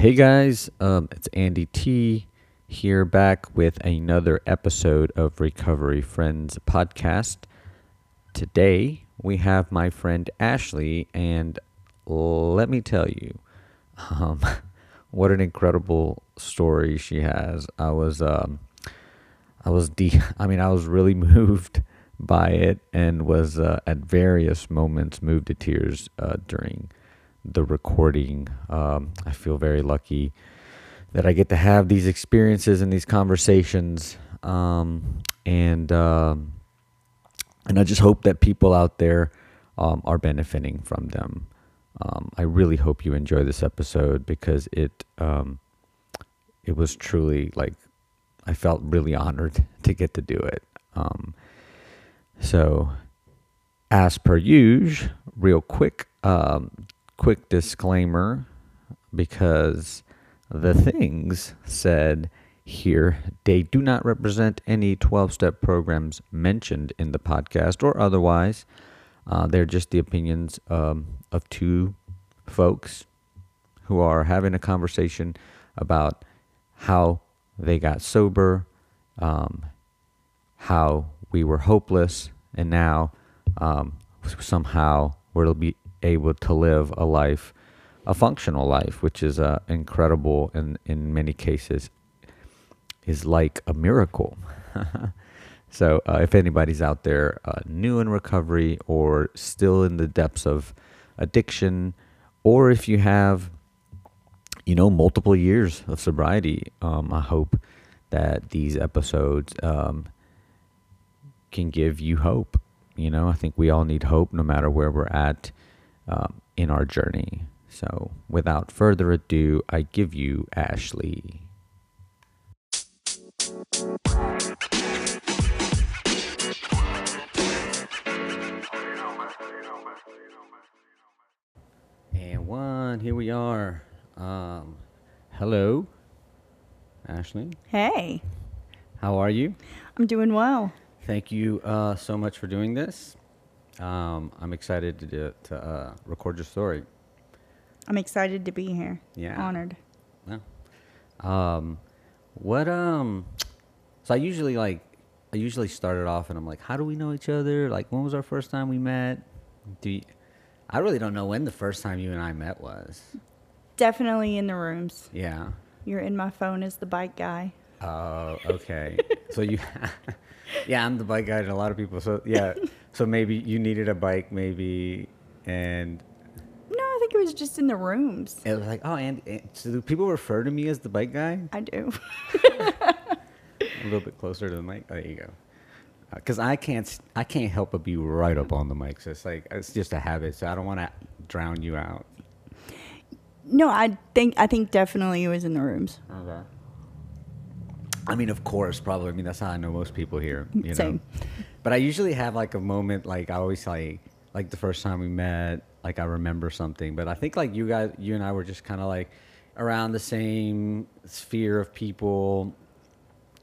Hey guys, um, it's Andy T here back with another episode of Recovery Friends podcast. Today we have my friend Ashley, and let me tell you, um, what an incredible story she has. I was, um, I was de- I mean, I was really moved by it, and was uh, at various moments moved to tears uh, during the recording. Um, I feel very lucky that I get to have these experiences and these conversations, um, and um, and I just hope that people out there um, are benefiting from them. Um, I really hope you enjoy this episode because it um, it was truly like I felt really honored to get to do it. so, as per usual, real quick, um, quick disclaimer because the things said here they do not represent any 12 step programs mentioned in the podcast or otherwise. Uh, they're just the opinions um, of two folks who are having a conversation about how they got sober, um, how we were hopeless, and now um, somehow we'll be able to live a life, a functional life, which is uh, incredible and in many cases is like a miracle. so, uh, if anybody's out there uh, new in recovery or still in the depths of addiction, or if you have, you know, multiple years of sobriety, um, I hope that these episodes um, can give you hope. You know, I think we all need hope no matter where we're at um, in our journey. So, without further ado, I give you Ashley. And one, here we are. Um, hello, Ashley. Hey, How are you? I'm doing well. Thank you uh, so much for doing this. Um, I'm excited to do, to uh, record your story. I'm excited to be here. Yeah. Honored. Yeah. Um, what um, so I usually like, I usually started off and I'm like, how do we know each other? Like, when was our first time we met? Do you, I really don't know when the first time you and I met was. Definitely in the rooms. Yeah. You're in my phone as the bike guy. Oh, okay. so you, yeah, I'm the bike guy to a lot of people. So yeah, so maybe you needed a bike, maybe, and No, I think it was just in the rooms. it was like, oh, and, and so do people refer to me as the bike guy? I do. A little bit closer to the mic. Oh, there you go. Uh, because I can't, s- I can't help but be right up on the mic. So it's like it's just a habit. So I don't want to drown you out. no, I think I think definitely it was in the rooms. Okay. I mean, of course, probably. I mean, that's how I know most people here. You know. But I usually have like a moment, like I always like, like the first time we met, like I remember something. But I think like you guys, you and I were just kind of like around the same sphere of people,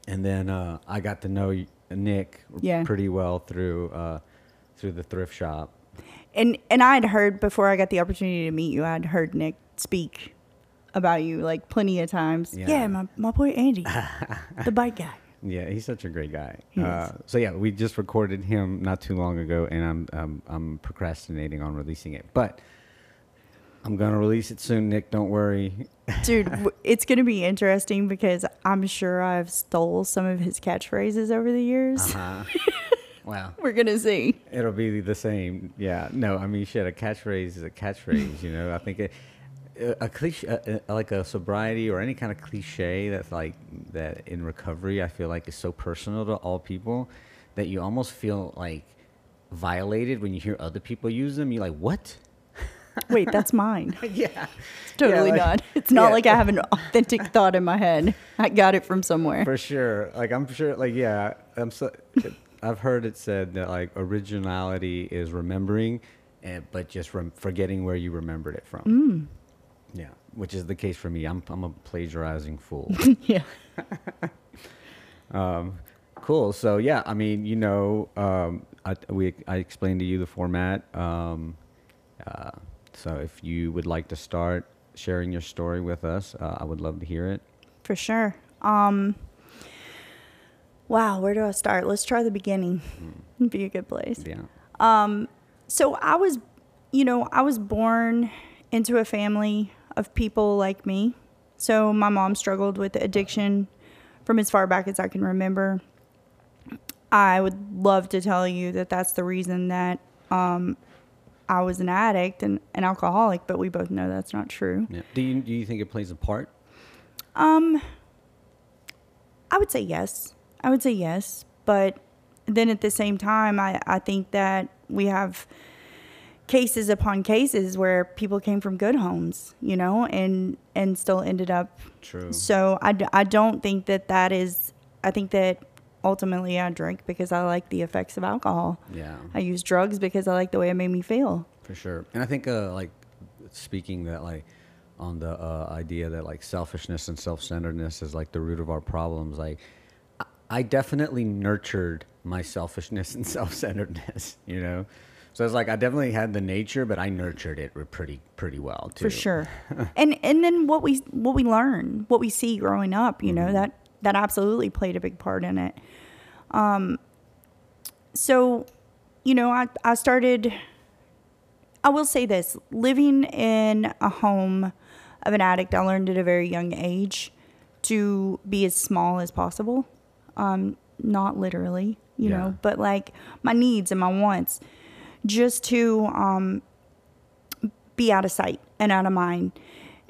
and then uh, I got to know Nick Yeah. pretty well through uh, through the thrift shop. And and I had heard before I got the opportunity to meet you, I'd heard Nick speak about you like plenty of times. Yeah. Yeah, my, my boy Andy, the bike guy. Yeah, he's such a great guy. Uh, so yeah, we just recorded him not too long ago, and I'm um, I'm procrastinating on releasing it, but I'm gonna release it soon. Nick, don't worry. Dude, it's going to be interesting because I'm sure I've stole some of his catchphrases over the years. Uh, wow, We're going to see. it'll be the same. Yeah, no, I mean, shit, a catchphrase is a catchphrase. you know, I think it, a cliche, uh, like a sobriety or any kind of cliche that's like that in recovery, I feel like is so personal to all people that you almost feel like violated when you hear other people use them. You're like, what? Wait, that's mine. yeah. Totally like- not. It's not yeah. like I have an authentic thought in my head. I got it from somewhere. For sure. Like I'm sure like yeah, I'm so I've heard it said that like originality is remembering and but just rem- forgetting where you remembered it from. Yeah, which is the case for me. I'm I'm a plagiarizing fool. yeah. um, cool. So yeah, I mean, you know, um, I we I explained to you the format. Um, uh, so if you would like to start, sharing your story with us. Uh, I would love to hear it. For sure. Um, wow, where do I start? Let's try the beginning. Be a good place. Yeah. So I was, you know, I was born into a family of people like me. So my mom struggled with addiction from as far back as I can remember. I would love to tell you that that's the reason that um, I was an addict and an alcoholic, but we both know that's not true. Yeah. Do you do you think it plays a part? Um, I would say yes. I would say yes, but then at the same time, I I think that we have cases upon cases where people came from good homes, you know, and and still ended up. True. So I, d- I don't think that that is. I think that ultimately I drink because I like the effects of alcohol. Yeah. I use drugs because I like the way it made me feel. For sure. And I think, uh, like, speaking that, like, on the uh, idea that, like, selfishness and self centeredness is, like, the root of our problems, like, I- I definitely nurtured my selfishness and self centeredness, you know? So it's like I definitely had the nature, but I nurtured it pretty pretty well too. for sure. And and then what we what we learn what we see growing up you know that that absolutely played a big part in it. Um so you know i i started i will say this living in a home of an addict i learned at a very young age to be as small as possible. Um not literally you Yeah. know but like my needs and my wants just to um be out of sight and out of mind.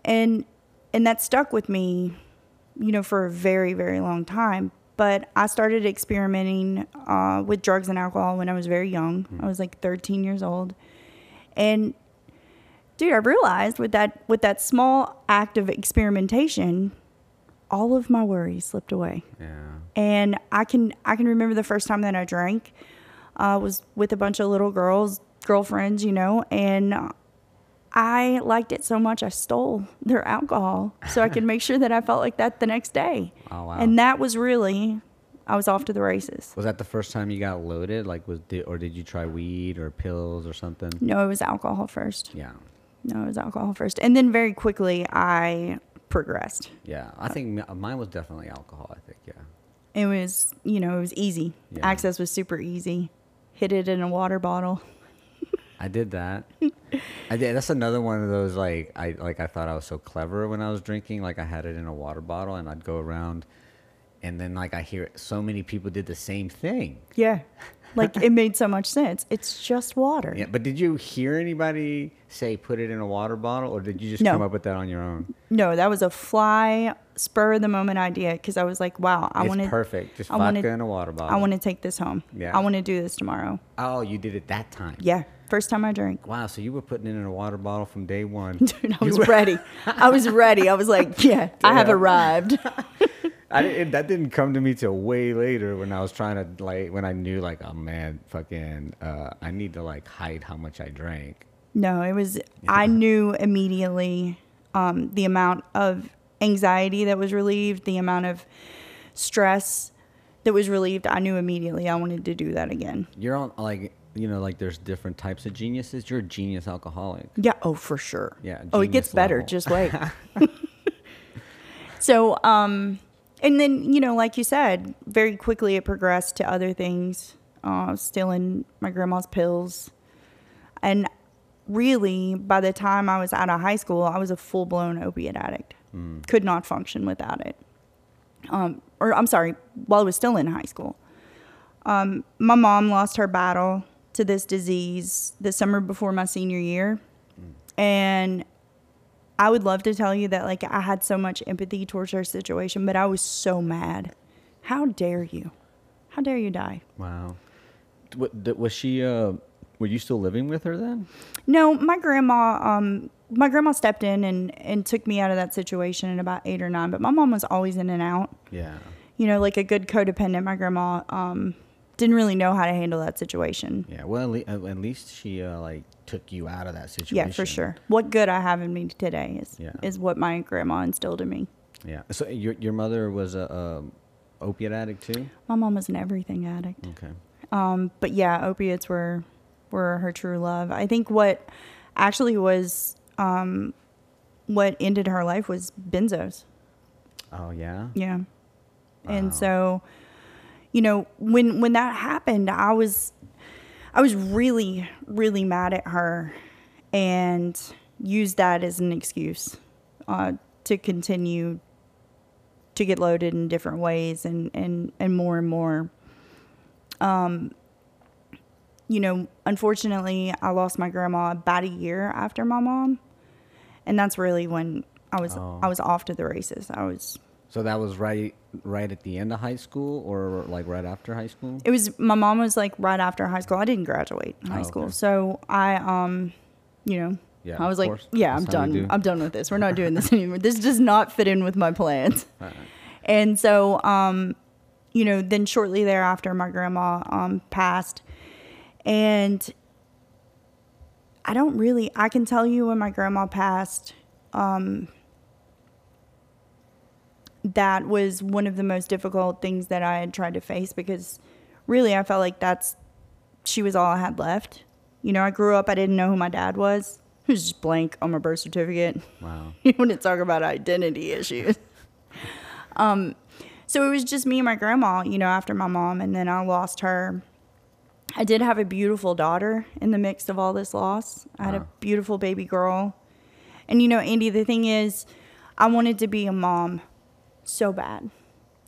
And and that stuck with me you know for a very very long time. But i started experimenting uh, with drugs and alcohol when i was very young. I was like 13 years old. And dude i realized with that with that small act of experimentation all of my worries slipped away. Yeah. and I can I can remember the first time that I drank uh, was with a bunch of little girls, girlfriends, you know, and I liked it so much I stole their alcohol so I could make sure that I felt like that the next day. Oh, wow. And that was really I was off to the races. Was that the first time you got loaded? Like, was did, or did you try weed or pills or something? No, it was alcohol first. Yeah. No, it was alcohol first, and then very quickly I progressed. Yeah. I think mine was definitely alcohol. I think. Yeah. It was you know it was easy. Yeah. Access was super easy. Hit it in a water bottle. I did that. I did. That's another one of those like I like I thought I was so clever when I was drinking. Like I had it in a water bottle and I'd go around, and then like I hear so many people did the same thing. Yeah. Like it made so much sense. It's just water. Yeah. But did you hear anybody say put it in a water bottle, or did you just No. come up with that on your own? No, that was a fly spur of the moment idea because I was like, wow, I want to perfect. Just I vodka wanna- in a water bottle. I want to take this home. Yeah. I want to do this tomorrow. Oh, you did it that time. Yeah. First time I drank. Wow. So you were putting it in a water bottle from day one. Dude, I was were- ready. I was ready. I was like, yeah, I have arrived. I didn't, that didn't come to me till way later when I was trying to like when I knew like oh man fucking uh, I need to like hide how much I drank. No, it was, I knew immediately um, the amount of anxiety that was relieved, the amount of stress that was relieved. I knew immediately I wanted to do that again. You're on like you know like there's different types of geniuses. You're a genius alcoholic. Yeah. Oh, for sure. Yeah, Oh, it gets genius better. Just wait. so, um, and then you know, like you said, very quickly it progressed to other things. Uh, stealing my grandma's pills, and really, by the time I was out of high school, I was a full blown opiate addict. Could not function without it. Um, or I'm sorry, while I was still in high school. Um, my mom lost her battle to this disease the summer before my senior year. And I would love to tell you that like I had so much empathy towards her situation, but I was so mad. How dare you? How dare you die? Wow. Was she? Uh, were you still living with her then? No, my grandma um my grandma stepped in and and took me out of that situation at about 8 or 9, but my mom was always in and out. Yeah. You know, like a good codependent, my grandma um didn't really know how to handle that situation. Yeah. Well, at, le- at least she uh, like took you out of that situation. Yeah, for sure. What good I have in me today is Yeah. is what my grandma instilled in me. Yeah. So your your mother was a, um opiate addict too. My mom was an everything addict. Okay. Um, but yeah, opiates were were her true love. I think what actually was um, what ended her life was benzos. Oh yeah. Yeah. Wow. And so, you know, when when that happened, I was I was really really mad at her and used that as an excuse uh, to continue to get loaded in different ways and and and more and more. Um you know, unfortunately, I lost my grandma about a year after my mom. And that's really when I was Oh. I was off to the races. I was So that was right right at the end of high school or like right after high school? It was my mom was like right after high school. I didn't graduate high Oh, school, okay. so I um, you know, Yeah, I was like, course. yeah, I'm That's you done. do. I'm done with this. We're not doing this anymore. This does not fit in with my plans. Uh-uh. And so um, you know, then shortly thereafter, my grandma um passed, and I don't really. I can tell you when my grandma passed. Um, that was one of the most difficult things that I had tried to face because really I felt like that's she was all I had left. You know, I grew up I didn't know who my dad was. He was just blank on my birth certificate. Wow. you want to talk about identity issues. um so it was just me and my grandma, you know, after my mom and then I lost her. I did have a beautiful daughter in the mix of all this loss. I had a beautiful baby girl. And you know, Andy, the thing is, I wanted to be a mom so bad.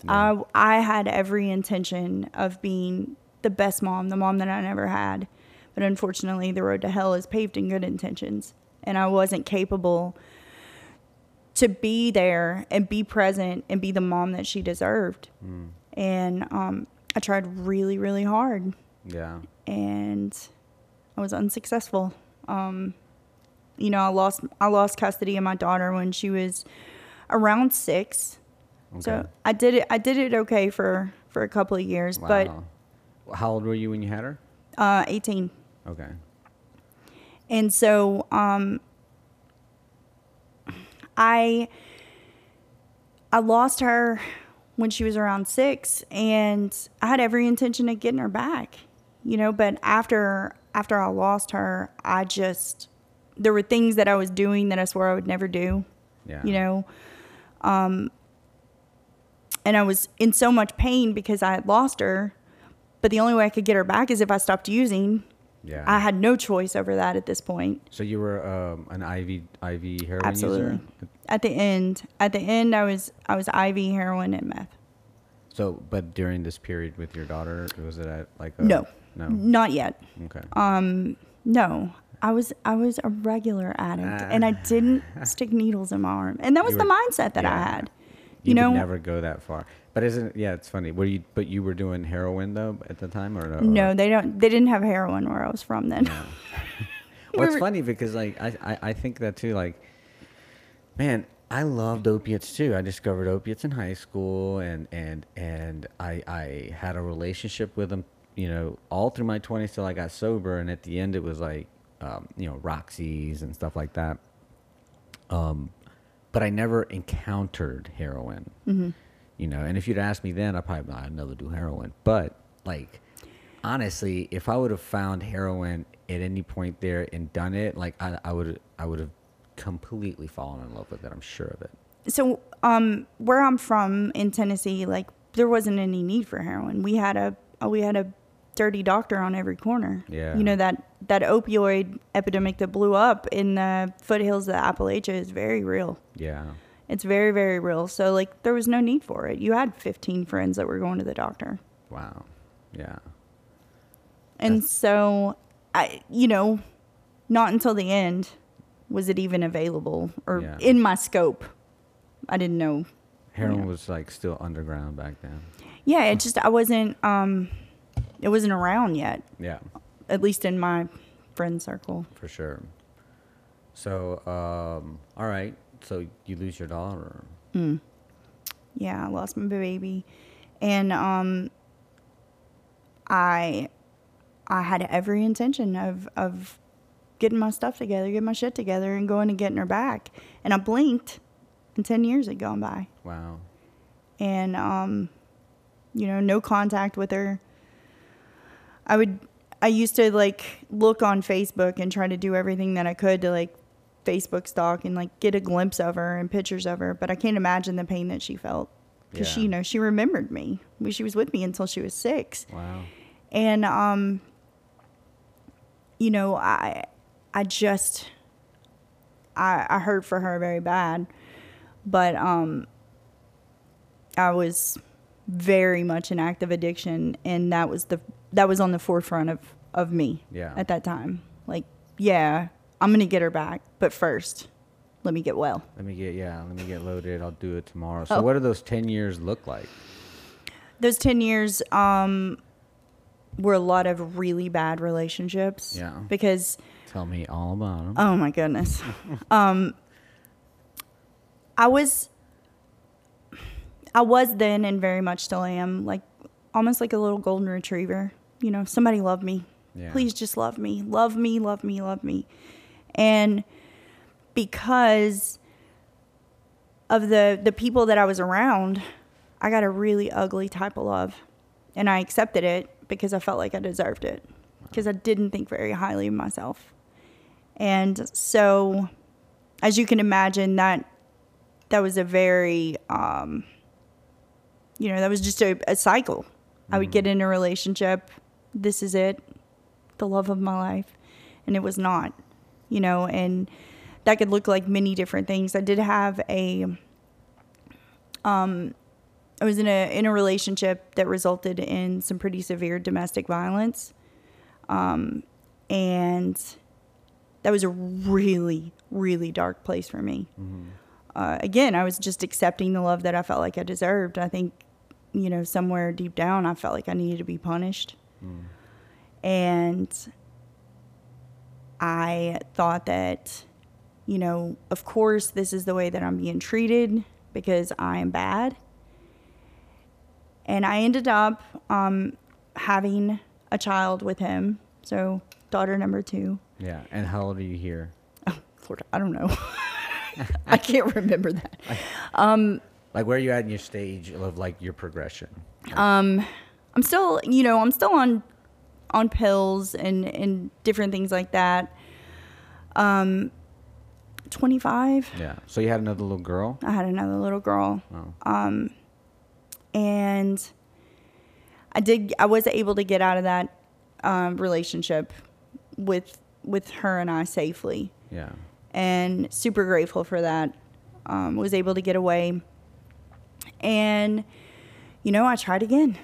Yeah. I I had every intention of being the best mom, the mom that I never had. But unfortunately, the road to hell is paved in good intentions, and I wasn't capable to be there and be present and be the mom that she deserved. Mm. And um, I tried really, really hard, Yeah. and I was unsuccessful. Um, you know, I lost I lost custody of my daughter when she was around six. Okay. So I did it. I did it okay for for a couple of years, but how old were you when you had her? uh, 18. Okay. And so um, I I lost her when she was around six, and I had every intention of getting her back, you know. But after after I lost her, I just there were things that I was doing that I swore I would never do. Yeah. you know um and i was in so much pain because i had lost her. But the only way i could get her back is if i stopped using. Yeah. i had no choice over that at this point. So you were um, an IV IV heroin absolutely. User. at the end at the end i was i was iv heroin and meth. So, but during this period with your daughter, was it at like a, no. No? not yet. Okay. um no. I was i was a regular addict and i didn't stick needles in my arm. And that was You the were- mindset that i had you you know never go that far. But isn't yeah? It's funny. Were you? But you were doing heroin though at the time, or no? no they don't they didn't have heroin where i was from then No. well, it's funny because like I, I I think that too. Like, man, I loved opiates too. I discovered opiates in high school, and and and I I had a relationship with them. You know, all through my twenties till I got sober, and at the end it was like, um, you know, Roxy's and stuff like that. Um, but I never encountered heroin. Mm-hmm. You know, and if you'd asked me then, I probably I'd never do heroin. But like, honestly, if I would have found heroin at any point there and done it, like I, I would I would have completely fallen in love with it. I'm sure of it. so um where i'm from in tennessee like there wasn't any need for heroin we had a we had a dirty doctor on every corner Yeah. you know that that opioid epidemic that blew up in the foothills of Appalachia is very real Yeah. it's very very real so like there was no need for it you had 15 friends that were going to the doctor Wow. Yeah. and That's- so i you know not until the end was it even available or Yeah. in my scope i didn't know Heroin Yeah. was like still underground back then. Yeah, it just I wasn't um it wasn't around yet, Yeah, at least in my friend circle. for sure. So, um, all right. So you lose your daughter. Yeah, I lost my baby. And um I I had every intention of of getting my stuff together, getting my shit together and going and getting her back. And I blinked and 10 years had gone by. Wow. and um, you know, no contact with her. I would, I used to like look on Facebook and try to do everything that I could to like Facebook stalk and like get a glimpse of her and pictures of her, but I can't imagine the pain that she felt because she, you know, she remembered me. She was with me until she was six, Wow. and um, you know, I, I just, I, I hurt for her very bad, but um, I was very much in active addiction, and that was the that was on the forefront of of me Yeah. at that time. Like, yeah, I'm gonna get her back, but first, let me get well. Let me get yeah. Let me get loaded. I'll do it tomorrow. So Oh. what do those ten years look like? Those ten years um, were a lot of really bad relationships. Yeah. Because Tell me all about them. oh my goodness, um, I was, I was then and very much still am like almost like a little golden retriever. You know, somebody love me. Yeah. Please just love me. Love me, love me, love me. And because of the the people that I was around, I got a really ugly type of love. And I accepted it because I felt like I deserved it. Because I didn't think very highly of myself. And so as you can imagine that that was a very um you know, that was just a, a cycle. I would get in a relationship, this is it, the love of my life. And it was not, you know, and that could look like many different things. I did have a um I was in a in a relationship that resulted in some pretty severe domestic violence. Um and that was a really really dark place for me. Uh, again, I was just accepting the love that I felt like I deserved. I think, you know, somewhere deep down, I felt like I needed to be punished. Mm. And I thought that, you know, of course, this is the way that I'm being treated because I am bad. And I ended up um, having a child with him. So, daughter number two. Yeah. And how old are you here? Oh, Lord, I don't know. I can't remember that. Um, like where are you at in your stage of like your progression? Um, I'm still, you know, I'm still on on pills and and different things like that. Um 25. Yeah. So you had another little girl. I had another little girl. Oh. Um, and I did I was able to get out of that um, relationship with with her and I safely. Yeah. and super grateful for that. Um, was able to get away, and you know, I tried again.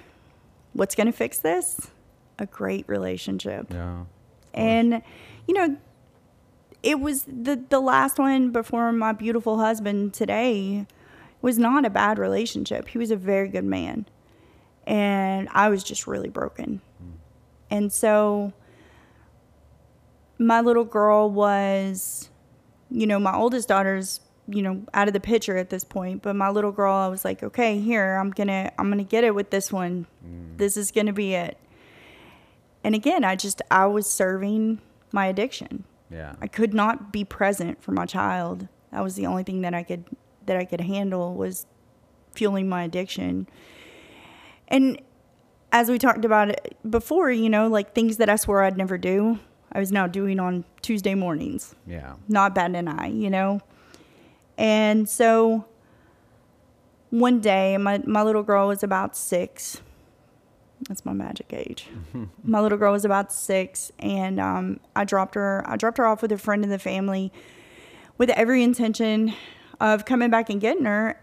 What's going to fix this? A great relationship, Yeah. and you know, it was the the last one before my beautiful husband today was not a bad relationship. He was a very good man, and I was just really broken, hmm. and so my little girl was you know, my oldest daughter's, you know, out of the picture at this point, but my little girl, I was like, okay, here, I'm to I'm to get it with this one. Mm. This is to be it. And again, I just I was serving my addiction. Yeah. I could not be present for my child. That was the only thing that I could that I could handle was fueling my addiction. And as we talked about it before, you know, like things that I swore I'd never do, I was now doing on Tuesday mornings Yeah. not batting and i you know? And so one day, my, my little girl was about six. That's my magic age. my little girl was about six, and um, I dropped her. I dropped her off with a friend in the family, with every intention of coming back and getting her.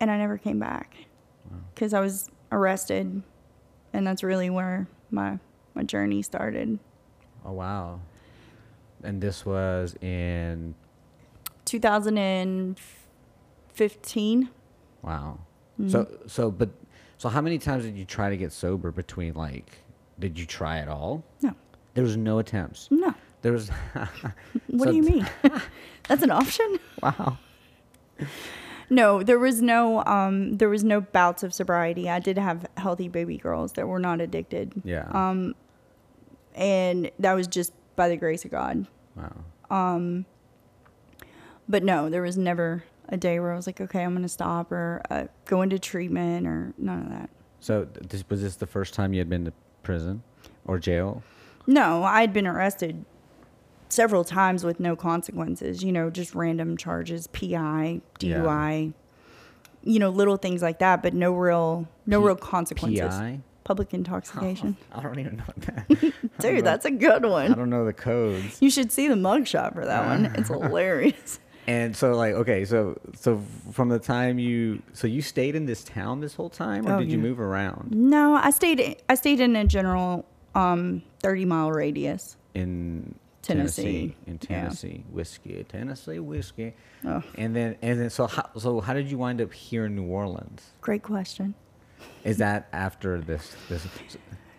And I never came back because I was arrested, and that's really where my my journey started. Oh wow. And this was in 2015. wow. Mm-hmm. So so but so how many times did you try to get sober between like did you try at all? No, There was no attempts. no. There was What So- do you mean? That's an option? wow. No, there was no um there was no bouts of sobriety. I did have healthy baby girls that were not addicted. Yeah. Um and that was just by the grace of God. wow. But no, there was never a day where I was like, okay, I'm going to stop or uh, go into treatment or none of that. So this was this the first time you had been to prison or jail? No, I'd been arrested several times with no consequences. You know, just random charges, PI, DUI, you know, little things like that, but no real no P- real consequences. PI? Public intoxication. I don't even know that. I don't know- Dude, that's a good one. I don't know the codes. You should see the mugshot for that one. It's hilarious. And so, like, okay, so so from the time you so you stayed in this town this whole time, or Oh, did you yeah. move around No, I stayed I stayed in a general um 30 mile radius. in Tennessee. In Yeah. Tennessee, whiskey, Tennessee whiskey. Oh. And then and then so how so how did you wind up here in New Orleans? Great question. Is that after this this?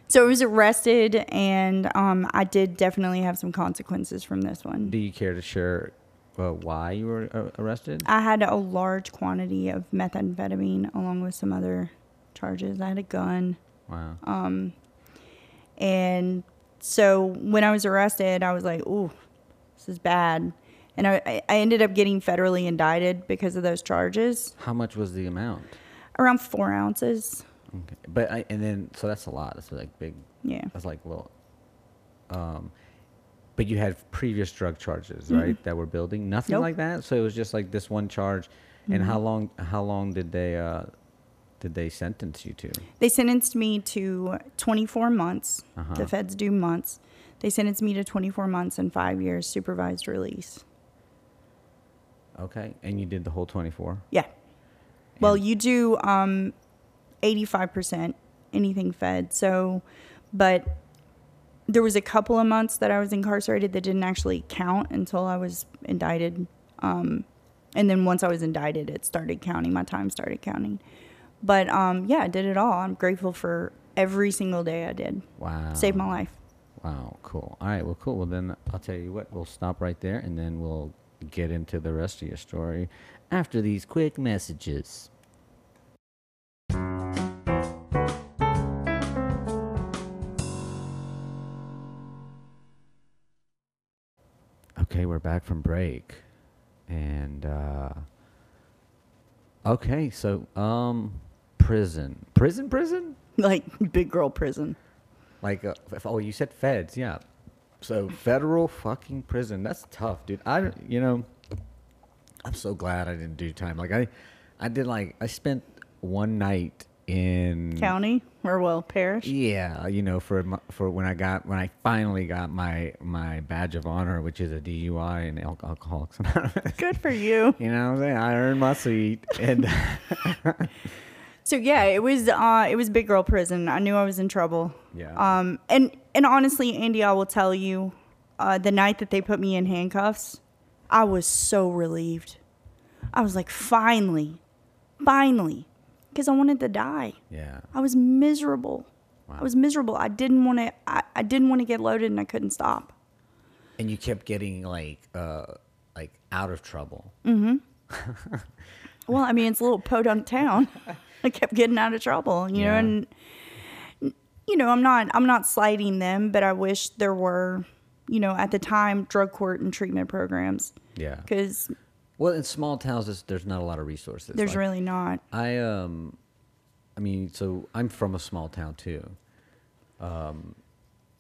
So I was arrested and um I did definitely have some consequences from this one. Do you care to share uh, why you were uh, arrested? I had a large quantity of methamphetamine along with some other charges. I had a gun. Wow. Um, and so when I was arrested, I was like, ooh, this is bad. And I, I- I ended up getting federally indicted because of those charges, How much was the amount? around four ounces. Okay. But I, and then so that's a lot. That's like big. Yeah. That's like well. Um, but you had previous drug charges, Mhm. right? That were building. Nothing Nope. like that. So it was just like this one charge. And how long? How long did they? Uh, did they sentence you to? They sentenced me to 24 months. Uh-huh. The feds do months. They sentenced me to 24 months and five years supervised release. Okay. And you did the whole twenty four. Yeah. Well, you do um, 85% anything fed. So, but there was a couple of months that I was incarcerated that didn't actually count until I was indicted. Um, and then once I was indicted, it started counting. My time started counting. But um, yeah, I did it all. I'm grateful for every single day I did. Wow. Saved my life. Wow, cool. All right, well, cool. Well, then I'll tell you what, we'll stop right there and then we'll get into the rest of your story after these quick messages. Okay, we're back from break. And, uh, okay, so, um, prison. Prison, prison? Like big girl prison. Like, uh, f- oh, you said feds, yeah. So federal fucking prison. That's tough, dude. I, don't- you know, I'm so glad I didn't do time. Like I, I did like I spent one night in County or well, parish. Yeah, you know, for for when I got when I finally got my my badge of honor, which is a DUI and Al- Alcoholics Anonymous. Good for you. You know what I'm saying? I earned my seat, and So yeah, it was uh it was big girl prison. I knew I was in trouble. Yeah. Um and and honestly, Andy, I will tell you, uh the night that they put me in handcuffs, I was so relieved. I was like, finally. Finally. Because I wanted to die. yeah, I was miserable. Wow. I was miserable. I didn't want to I, I didn't want to get loaded and I couldn't stop. and you kept getting like uh like out of trouble. Mm-hmm. well, I mean, it's a little podunk town. I kept getting out of trouble, you Yeah. know, and you know, I'm not I'm not slighting them, but I wish there were, you know, at the time drug court and treatment programs Yeah. because Well, in small towns, there's, not a lot of resources. there's Like, really not. I um, I mean, so I'm from a small town too. Um,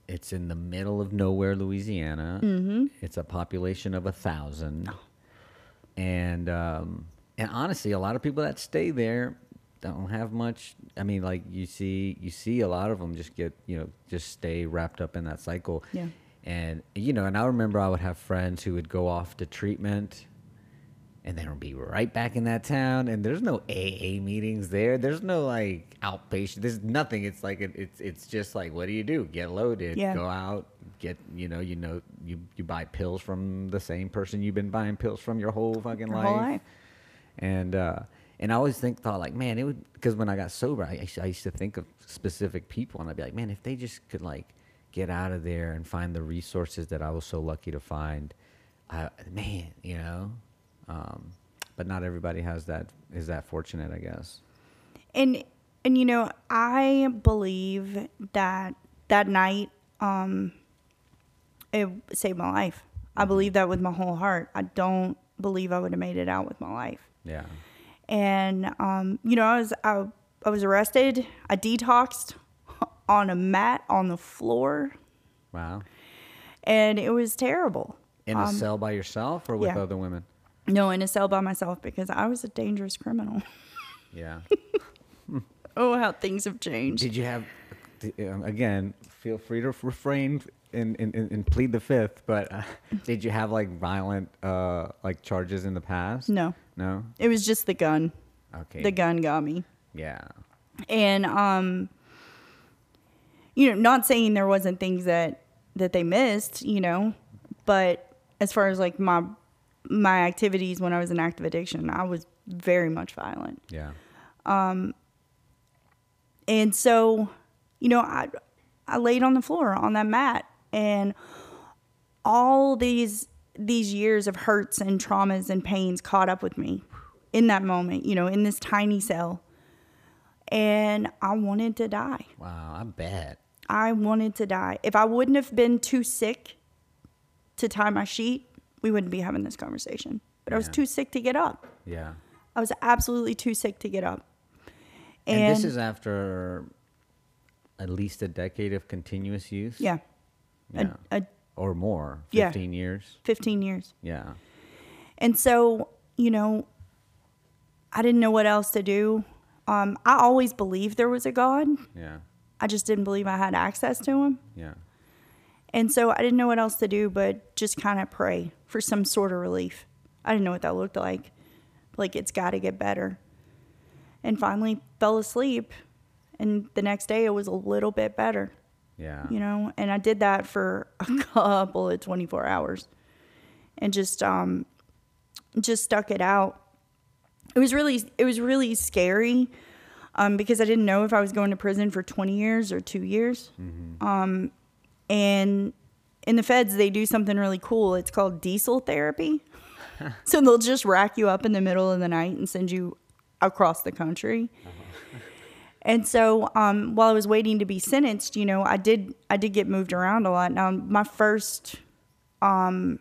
it's in the middle of nowhere, Louisiana. Mm-hmm. It's a population of a thousand, and um, and honestly, a lot of people that stay there don't have much. I mean, like you see, you see a lot of them just get you know just stay wrapped up in that cycle. Yeah. And you know, and I remember I would have friends who would go off to treatment and then we'll be right back in that town. And there's no AA meetings there. There's no like outpatient. There's nothing. It's like it, it's it's just like what do you do? Get loaded. Yeah. Go out. Get you know you know you you buy pills from the same person you've been buying pills from your whole fucking Your life. whole life. And uh, and I always think thought like man it would because when I got sober I, used- I used to think of specific people and I'd be like man if they just could like get out of there and find the resources that I was so lucky to find, I, man you know. Um, but not everybody has that is that fortunate I guess. and and you know i believe that that night um it saved my life i believe that with my whole heart i don't believe i would have made it out with my life Yeah. and um you know i was i, I was arrested i detoxed on a mat on the floor Wow. and it was terrible In a cell by yourself or with Um, yeah. other women? No, in a cell by myself because I was a dangerous criminal. Yeah. oh, how things have changed. Did you have, um, again, feel free to refrain and, and, and and plead the fifth, but uh, did you have like violent uh, like charges in the past? No. No? It was just the gun. Okay. The gun got me. Yeah. and um you know not saying there wasn't things that that they missed you know but as far as like my my activities when i was in active addiction i was very much violent Yeah. Um, and so you know i i laid on the floor on that mat and all these these years of hurts and traumas and pains caught up with me in that moment you know in this tiny cell and i wanted to die Wow, I bet. I wanted to die. If I wouldn't have been too sick to tie my sheet, we wouldn't be having this conversation. But I was too sick to get up. Yeah. I was absolutely too sick to get up. And, And, this is after at least a decade of continuous use? yeah, Yeah. a, a or more. Yeah. 15 years? 15 years. Yeah. And so, you know, I didn't know what else to do. Um, I always believed there was a God. Yeah. I just didn't believe I had access to him. Yeah. And so I didn't know what else to do but just kind of pray for some sort of relief. I didn't know what that looked like. Like it's got to get better. And finally fell asleep. And the next day it was a little bit better, Yeah. you know? And I did that for a couple of 24 hours and just um just stuck it out. It was really it was really scary um because I didn't know if I was going to prison for 20 years or 2 years. Um and in the feds they do something really cool. It's called diesel therapy. so they'll just rack you up in the middle of the night and send you across the country. And so um, while I was waiting to be sentenced, you know, I did I did get moved around a lot. Now my first um,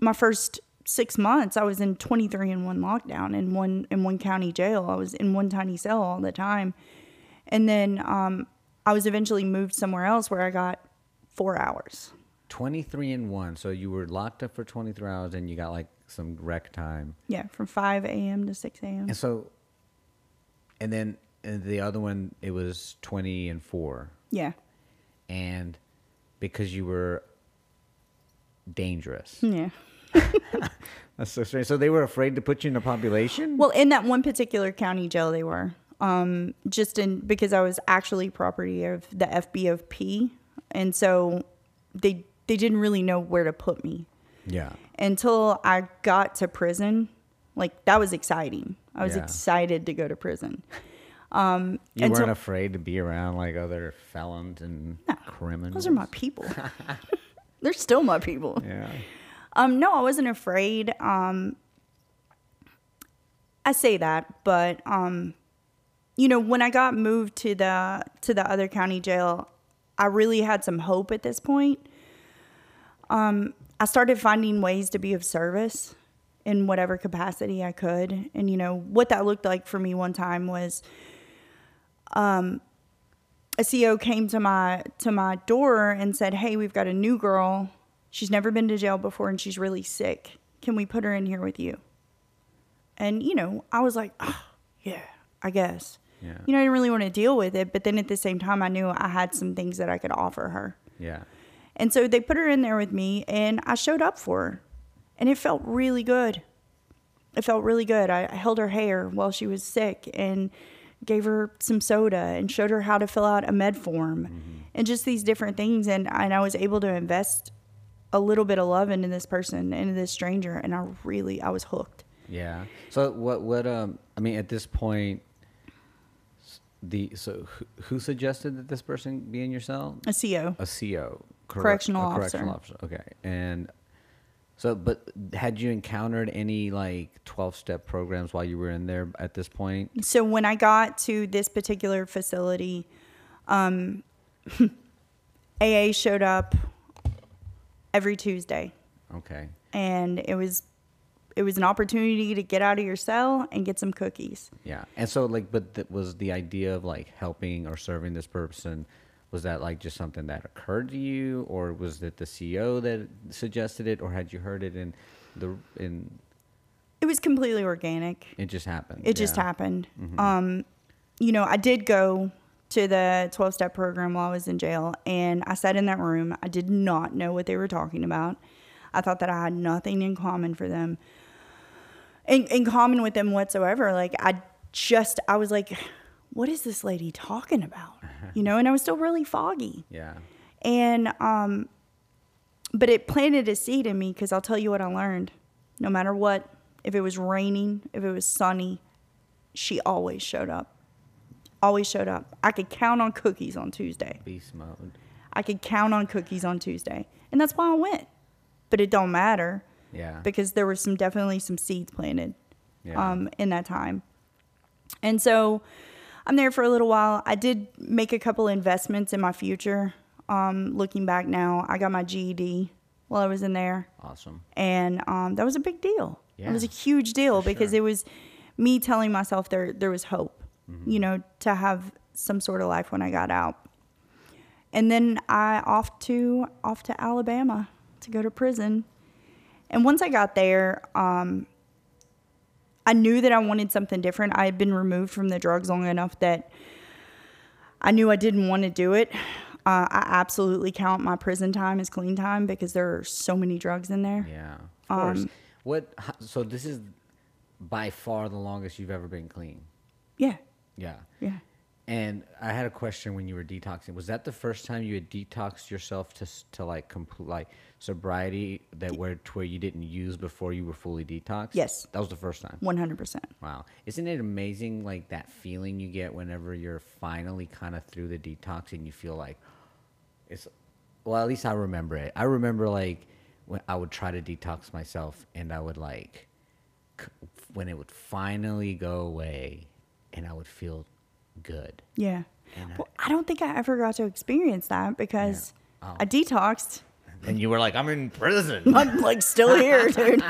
my first six months, I was in 23 in one lockdown in one in one county jail. I was in one tiny cell all the time, and then um, I was eventually moved somewhere else where I got four hours. 23 and 1. So you were locked up for 23 hours and you got like some rec time. Yeah, from 5 a.m. to 6 a.m. And so, and then uh, the other one, it was 20 and 4. Yeah, And because you were dangerous. yeah. That's so strange. So they were afraid to put you in a population? Well, in that one particular county jail, they were um, just in because I was actually property of the FBOP, and so they they didn't really know where to put me yeah. until I got to prison. Like that was exciting. I was Yeah. excited to go to prison. Um, You weren't so- afraid to be around like other felons and criminals? those are my people. They're still my people. Yeah. Um, no, I wasn't afraid. Um, I say that, but um, you know, when I got moved to the to the other county jail, I really had some hope at this point. Um, I started finding ways to be of service in whatever capacity I could, and you know what that looked like for me. One time was, um, a CO came to my to my door and said, "Hey, we've got a new girl. She's never been to jail before, and she's really sick. Can we put her in here with you?" And you know, I was like, oh, "Yeah, I guess." Yeah. You know, I didn't really want to deal with it, but then at the same time, I knew I had some things that I could offer her. Yeah. And so they put her in there with me, and I showed up for her, and it felt really good. It felt really good. I, I held her hair while she was sick and gave her some soda and showed her how to fill out a med form and just these different things. And, and I was able to invest a little bit of love into this person, into this stranger, and I really, I was hooked. Yeah. So what? What? Um. I mean, at this point, the so who, who suggested that this person be in your cell? A CO. A CO, correct- Correctional a correctional officer. officer. Okay. And so, but had you encountered any like twelve step programs while you were in there at this point? So when I got to this particular facility, um, AA showed up every Tuesday, Okay. and it was it was an opportunity to get out of your cell and get some cookies. Yeah. And so, like, but was the idea of like helping or serving this person. Was that like just something that occurred to you, or was it the CEO that suggested it, or had you heard it in the in? It was completely organic. It just happened. It just yeah. happened. Mhm. Um, you know, I did go to the 12 step program while I was in jail, and I sat in that room. I did not know what they were talking about. I thought that I had nothing in common for them, in, in common with them whatsoever. Like, I just, I was like, what is this lady talking about? You know, and I was still really foggy. Yeah. And, um, but it planted a seed in me because I'll tell you what I learned. No matter what, if it was raining, if it was sunny, she always showed up. Always showed up. I could count on cookies on Tuesday. Beast mode. I could count on cookies on Tuesday. And that's why I went. But it don't matter Yeah. because there were some definitely some seeds planted yeah. um, in that time. And so I'm there for a little while. I did make a couple investments in my future. Um, looking back now, I got my GED while I was in there, awesome. and um, that was a big deal. Yeah. It was a huge deal for because sure. it was me telling myself there there was hope, Mm-hmm. you know, to have some sort of life when I got out. And then I off to off to Alabama to go to prison. And once I got there, um, I knew that I wanted something different. I had been removed from the drugs long enough that I knew I didn't want to do it. Uh, I absolutely count my prison time as clean time because there are so many drugs in there. Yeah. Of course. Um, what? So this is by far the longest you've ever been clean. Yeah, Yeah. yeah. And I had a question when you were detoxing. Was that the first time you had detoxed yourself to to like complete like sobriety that where to where you didn't use before you were fully detoxed? Yes. That was the first time. One hundred percent. Wow. Isn't it amazing like that feeling you get whenever you're finally kind of through the detox and you feel like it's well, at least I remember it. I remember like when I would try to detox myself and I would like when it would finally go away and I would feel good. Yeah. And I- Well, I don't think I ever got to experience that because Oh. I detoxed. And you were like, I'm in prison. I'm like still here, dude.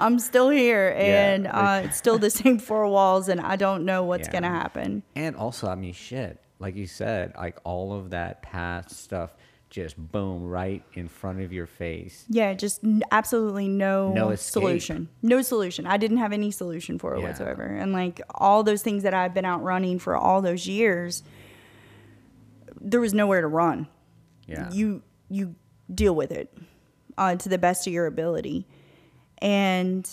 I'm still here, Yeah, and like- uh, it's still the same four walls, and I don't know what's Yeah. gonna happen. And also, I mean, shit, like you said, like all of that past stuff just boom right in front of your face. Yeah, just n- absolutely no, No escape. solution. No solution. I didn't have any solution for it Yeah. whatsoever. And like all those things that I've been out running for all those years, there was nowhere to run. Yeah. You you deal with it uh, to the best of your ability. And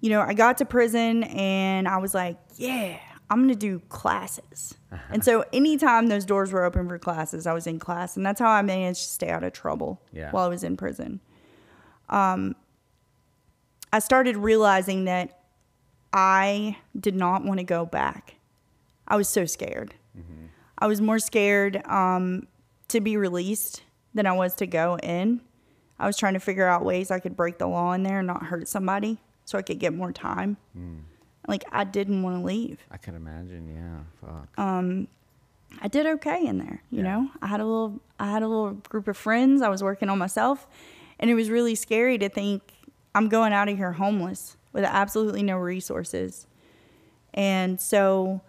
you know, I got to prison and I was like, yeah, I'm going to do classes. and so anytime those doors were open for classes, I was in class. And that's how I managed to stay out of trouble Yeah. while I was in prison. Um, I started realizing that I did not want to go back. I was so scared. I was more scared um, to be released than I was to go in. I was trying to figure out ways I could break the law in there and not hurt somebody so I could get more time. Hmm. Like, I didn't want to leave. I can imagine. Yeah. Fuck. Um, I did okay in there. You Yeah. know, I had a little, I had a little group of friends. I was working on myself, and it was really scary to think I'm going out of here homeless with absolutely no resources. And so,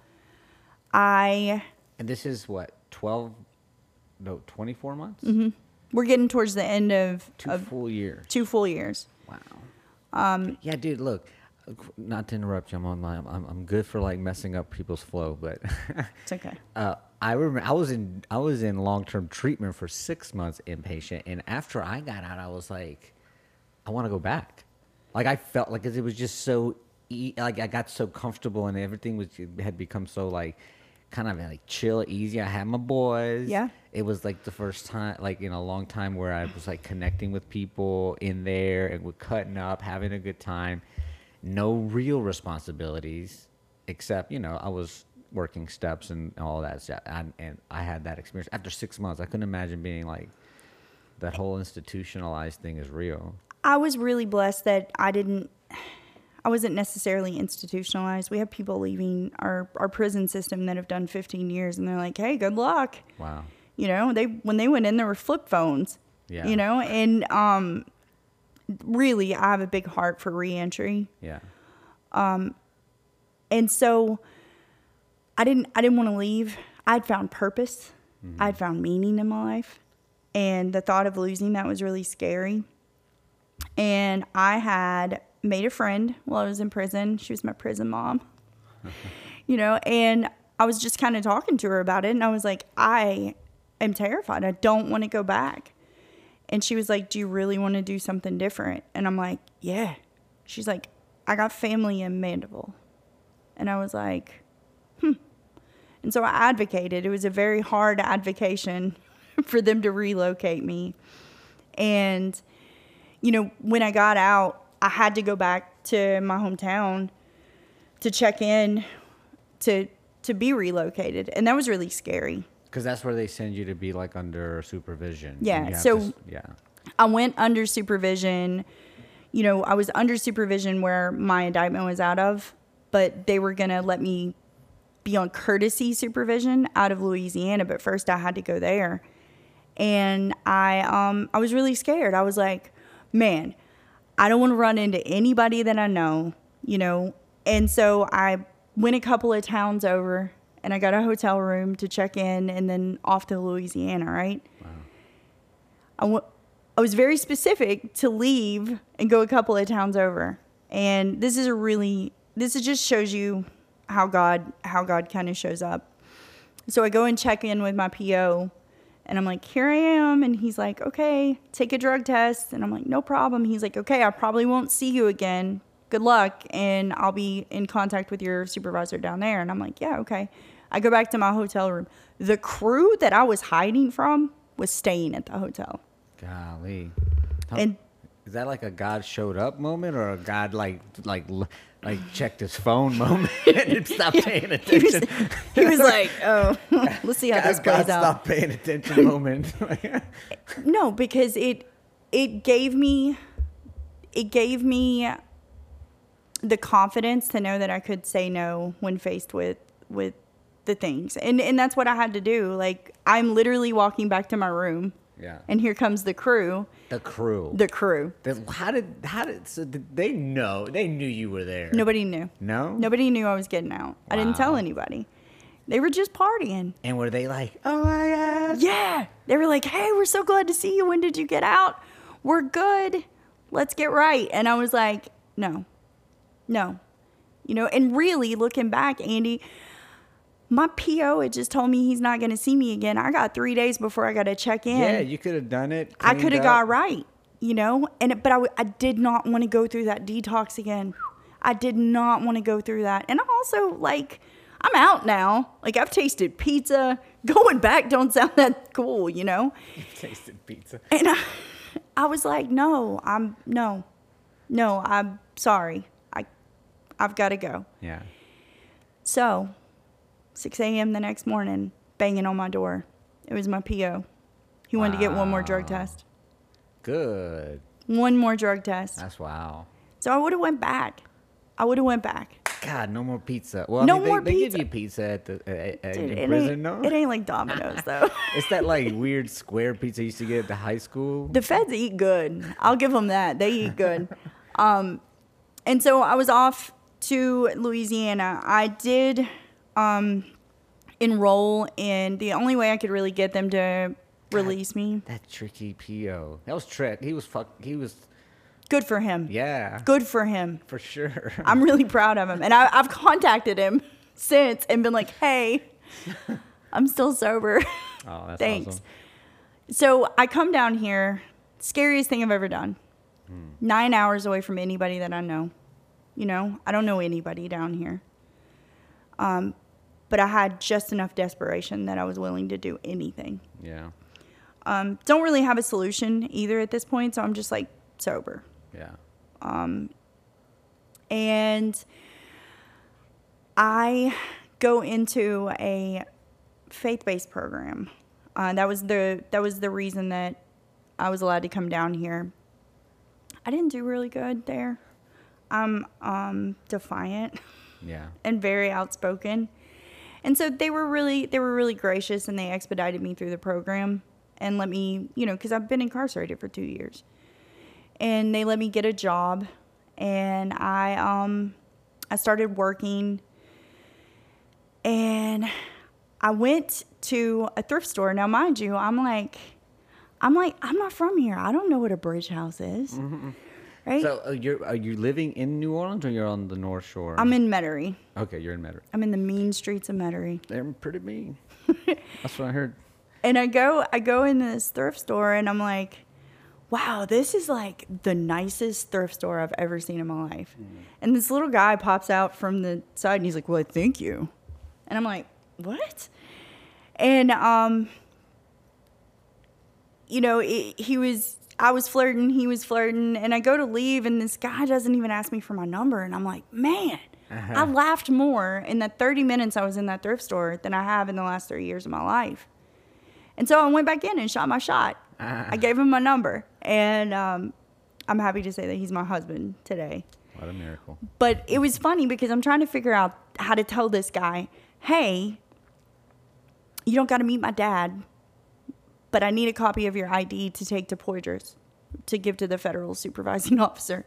I and this is what 12 no 24 months? We're getting towards the end of, two of full years. two full years. wow. Um yeah dude look not to interrupt you i'm on my i'm, I'm good for like messing up people's flow but It's okay. uh i remember i was in i was in long-term treatment for six months inpatient and after i got out i was like i want to go back. Like i felt like 'cause it was just so like i got so comfortable and everything was had become so like kind of like chill easy. I had my boys. Yeah. it was like the first time like in a long time where i was like connecting with people in there and we're cutting up having a good time. No real responsibilities except you know i was working steps and all that stuff. And, and i had that experience. After six months i couldn't imagine being like that whole institutionalized thing is real. I was really blessed that I didn't I wasn't necessarily institutionalized. We have people leaving our, our prison system that have done 15 years and they're like, "Hey, good luck." wow You know, they when they went in there were flip phones. Yeah. You know, and um really I have a big heart for reentry. yeah Um, And so I didn't I didn't want to leave. I'd found purpose I'd found meaning in my life. And the thought of losing that was really scary. And I had made a friend while I was in prison. She was my prison mom. you know, and I was just kind of talking to her about it. And I was like, I am terrified. I don't want to go back. And she was like, Do you really want to do something different? And I'm like, Yeah. She's like, I got family in Mandeville. And I was like, Hmm. And so I advocated. It was a very hard advocation for them to relocate me. And, you know, when I got out, I had to go back to my hometown to check in to to be relocated. And that was really scary. Because that's where they send you to be like under supervision. Yeah, And you have so- to yeah. I went under supervision. You know, I was under supervision where my indictment was out of, but they were going to let me be on courtesy supervision out of Louisiana, but first I had to go there. And I um I was really scared. I was like, man, I don't want to run into anybody that I know, you know. And so I went a couple of towns over and I got a hotel room to check in and then off to Louisiana, right? I wa- I was very specific to leave and go a couple of towns over. And this is a really this is just shows you how God how God kind of shows up. So I go and check in with my PO and I'm like, "Here I am." And he's like, "Okay, take a drug test." And I'm like, "No problem." He's like, "Okay, I probably won't see you again. Good luck and I'll be in contact with your supervisor down there." And I'm like, "Yeah, okay." I go back to my hotel room. The crew that I was hiding from was staying at the hotel. Golly. How- And is that like a God showed up moment or a God like like like checked his phone moment and stopped paying he was, attention? he was like, "Oh, let's see how this God, God plays out." stopped paying attention moment. No, because it it gave me it gave me the confidence to know that I could say no when faced with with the things. And and that's what I had to do. Like I'm literally walking back to my room yeah. and here comes the crew. The crew. The crew. The- how did how did so did they know? They knew you were there. Nobody knew. No. Nobody knew I was getting out. I didn't tell anybody. They were just partying. And were they like, oh my god? Yeah. They were like, hey, we're so glad to see you. When did you get out? We're good. Let's get right. And I was like, no, no. You know, and really looking back, Andy, my PO had just told me he's not going to see me again. I got three days before I got to check in. Yeah, you could have done it. I could have got right, you know, and but I did not want to go through that detox again. I did not want to go through that, and I'm also like, I'm out now. Like I've tasted pizza. Going back don't sound that cool, you know. you tasted pizza. And I, I was like, no, I'm no, no, I'm sorry. I, I've got to go. Yeah. So, 6 a.m. the next morning, banging on my door. It was my PO. He wanted to get one more drug test. Good. One more drug test. That's wow. So I would have went back. I would have went back. God, no more pizza. Well, I No mean, they, more they pizza. give you pizza at the Dude, in it, prison, ain't, no? it ain't like Domino's though. It's that like weird square pizza you used to get at the high school. the feds eat good. I'll give them that. They eat good. Um, and so I was off to Louisiana. I did um, enroll in the only way I could really get them to release me. that tricky PO. That was trick. He was fuck. He was Good for him. yeah. Good for him. For sure. I'm really proud of him. And I, I've contacted him since and been like, hey, I'm still sober. oh, that's Thanks. awesome. So I come down here, scariest thing I've ever done. Nine hours away from anybody that I know. You know, I don't know anybody down here. Um, but I had just enough desperation that I was willing to do anything. Yeah. Um, don't really have a solution either at this point, so I'm just like sober. Yeah. Um, and I go into a faith-based program. Uh, that was the that was the reason that I was allowed to come down here. I didn't do really good there. I'm um, defiant Yeah. and very outspoken, and so they were really they were really gracious and they expedited me through the program and let me you know because I've been incarcerated for two years, and they let me get a job, and I um I started working, and I went to a thrift store. Now, mind you, I'm like, I'm like, I'm not from here. I don't know what a Bridge House is. Right? So uh, you're are you living in New Orleans or you're on the North Shore? I'm in Metairie. okay, you're in Metairie. I'm in the mean streets of Metairie. They're pretty mean. That's what I heard. And I go I go in this thrift store and I'm like, wow, this is like the nicest thrift store I've ever seen in my life. And this little guy pops out from the side and he's like, Well, thank you. And I'm like, What? And um you know, it, he was I was flirting, he was flirting, and I go to leave and this guy doesn't even ask me for my number and I'm like, "Man, I laughed more in the 30 minutes I was in that thrift store than I have in the last 3 years of my life." And so I went back in and shot my shot. I gave him my number, and um, I'm happy to say that he's my husband today. What a miracle. But it was funny because I'm trying to figure out how to tell this guy, hey, you don't got to meet my dad, but I need a copy of your ID to take to Poydras to give to the federal supervising officer.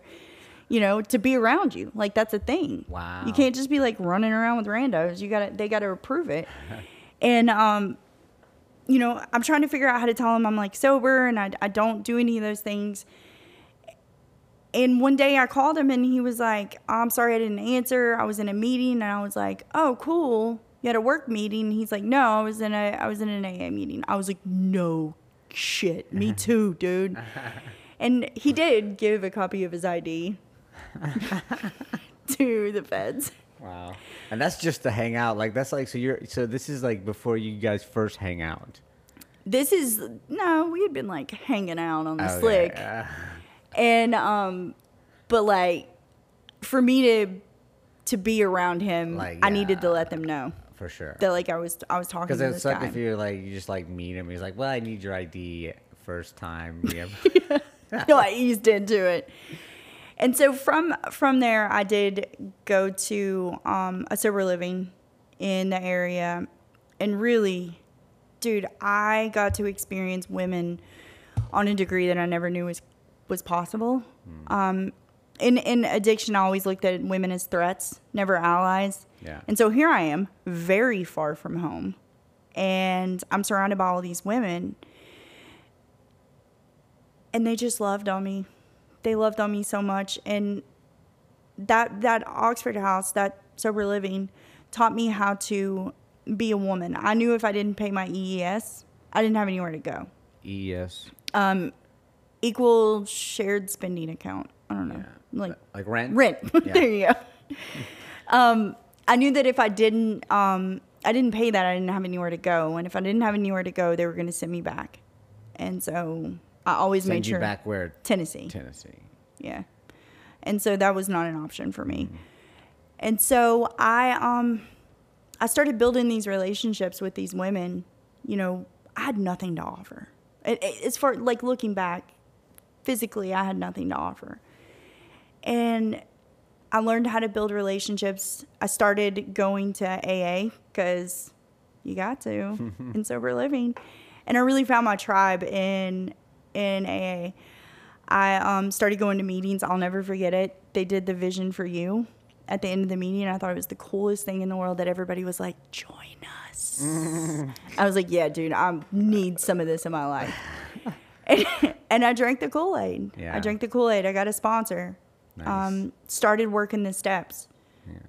You know, to be around you, like that's a thing. Wow. You can't just be like running around with randos. You got to they got to approve it. and um, you know, I'm trying to figure out how to tell him I'm like sober and I, I don't do any of those things. And one day I called him and he was like, I'm sorry I didn't answer. I was in a meeting and I was like, Oh, cool. You had a work meeting. He's like, No, I was in a I was in an AA meeting. I was like, No shit. Me too, dude. and he did give a copy of his ID to the feds. Wow. And that's just to hang out. Like that's like so you're so this is like before you guys first hang out. This is no, we had been like hanging out on the Okay, slick. uh, and um but like for me to to be around him Like, i needed to let them know for sure. that like i was i was talking Because to it this suck guy if you're like you just like meet him. He's like, well, I need your ID first time. yeah. ever-" no i eased into it and so from from there i did go to um a sober living in the area and really dude i got to experience women on a degree that i never knew was was possible um in in addiction i always looked at women as threats never allies Yeah. and so here i am very far from home and i'm surrounded by all these women and they just loved on me. They loved on me so much, and that that Oxford House, that sober living, taught me how to be a woman. I knew if I didn't pay my EES, I didn't have anywhere to go. ES. Um, equal shared spending account. I don't know, Yeah. Like Like rent. rent. Yeah. there you go. Um, I knew that if I didn't, um, I didn't pay that, I didn't have anywhere to go, and if I didn't have anywhere to go, they were going to send me back, and so I always Send made you sure back where Tennessee. Tennessee. Yeah. And so that was not an option for me. And so I um I started building these relationships with these women. You know, I had nothing to offer. It, it, as far like looking back, physically I had nothing to offer. And I learned how to build relationships. I started going to AA cuz you got to in sober living. And I really found my tribe in in AA. I um, started going to meetings. I'll never forget it. They did the vision for you at the end of the meeting. I thought it was the coolest thing in the world that everybody was like, join us. I was like, yeah, dude, I need some of this in my life. and, and I drank the Kool Aid. Yeah. I drank the Kool Aid. I got a sponsor. Nice. Um, started working the steps.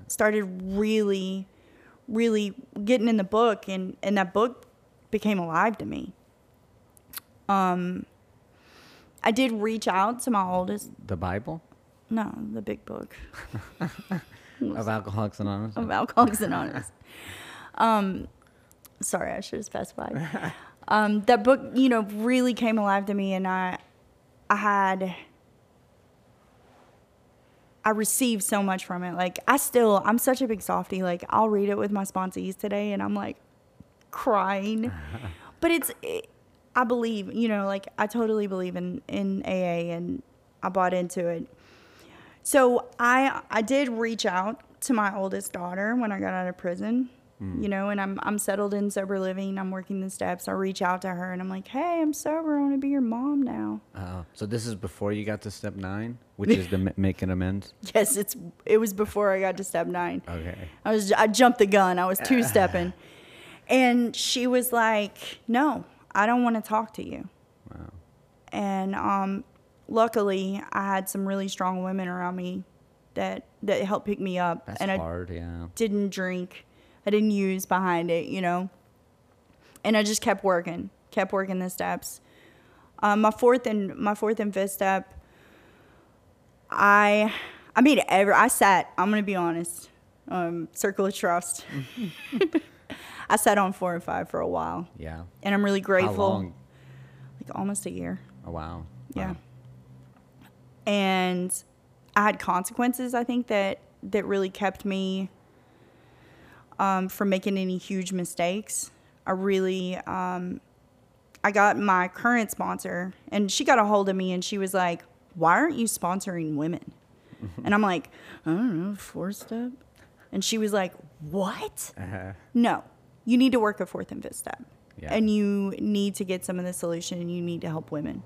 Started really, really getting in the book, and, and that book became alive to me. Um, I did reach out to my oldest. The Bible No, the big book of Alcoholics Anonymous. of Alcoholics Anonymous. um, sorry, I should have specified. Um, that book, you know, really came alive to me, and I, I had, I received so much from it. Like I still, I'm such a big softie. Like I'll read it with my sponsees today, and I'm like crying. but it's, it, I believe, you know, like I totally believe in in AA, and I bought into it. So I I did reach out to my oldest daughter when I got out of prison. You know, and I'm I'm settled in sober living. I'm working the steps. I reach out to her and I'm like, "Hey, I'm sober. I want to be your mom now." Oh, so this is before you got to step nine, which is the ma- making amends. Yes, it's it was before I got to step 9. Okay. I was I jumped the gun. I was two stepping. And she was like, "No, I don't want to talk to you." Wow. And um, luckily, I had some really strong women around me that that helped pick me up. That's and I hard, yeah. didn't drink. I didn't use behind it, you know. And I just kept working, kept working the steps. Um, my fourth and my fourth and fifth step, I I made it ever. I sat. I'm gonna be honest. Um, circle of trust. I sat on four and five for a while, Yeah. and I'm really How grateful. long? Like almost a year. Oh, wow. Yeah. Wow. And I had consequences, I think, that that really kept me um, from making any huge mistakes. I really, um, I got my current sponsor, and she got a hold of me, and she was like, "Why aren't you sponsoring women?" and I'm like, "I don't know, four step." And she was like, "What?" Uh-huh. No, you need to work a fourth and fifth step. Yeah. And you need to get some of the solution and you need to help women.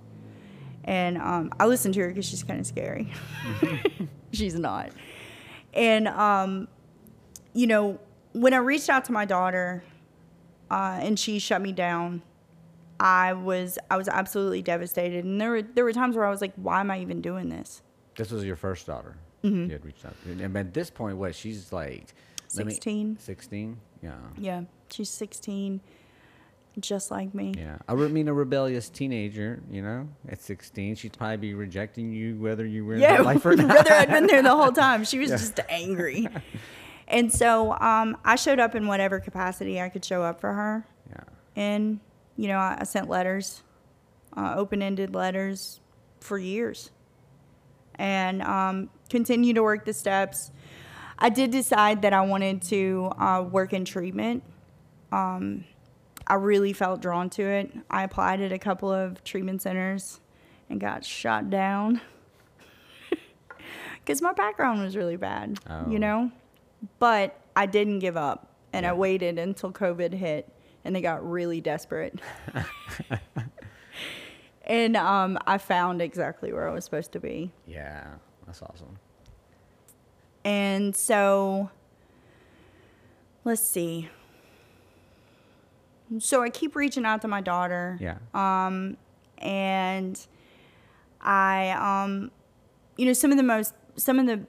And um, I listened to her because she's kind of scary. she's not. And, um, you know, when I reached out to my daughter uh, and she shut me down, I was I was absolutely devastated. And there were there were times where I was like, why am I even doing this? This was your first daughter. Mm-hmm. You had reached out. to. And at this point, what? She's like 16. 16? Yeah. Yeah, she's 16, just like me. Yeah. I mean, a rebellious teenager, you know, at 16, she'd probably be rejecting you whether you were in Yeah, her life or not. whether I'd been there the whole time. She was just angry. And so um, I showed up in whatever capacity I could show up for her. Yeah. And, you know, I, I sent letters, uh, open ended letters for years and um, continue to work the steps. I did decide that I wanted to uh, work in treatment. Um, I really felt drawn to it. I applied at a couple of treatment centers and got shot down because my background was really bad, Oh. you know? But I didn't give up and I waited until COVID hit and they got really desperate. and um, I found exactly where I was supposed to be. Yeah. That's awesome. And so, let's see. So I keep reaching out to my daughter. Yeah. Um, and I, um, you know, some of the most, some of the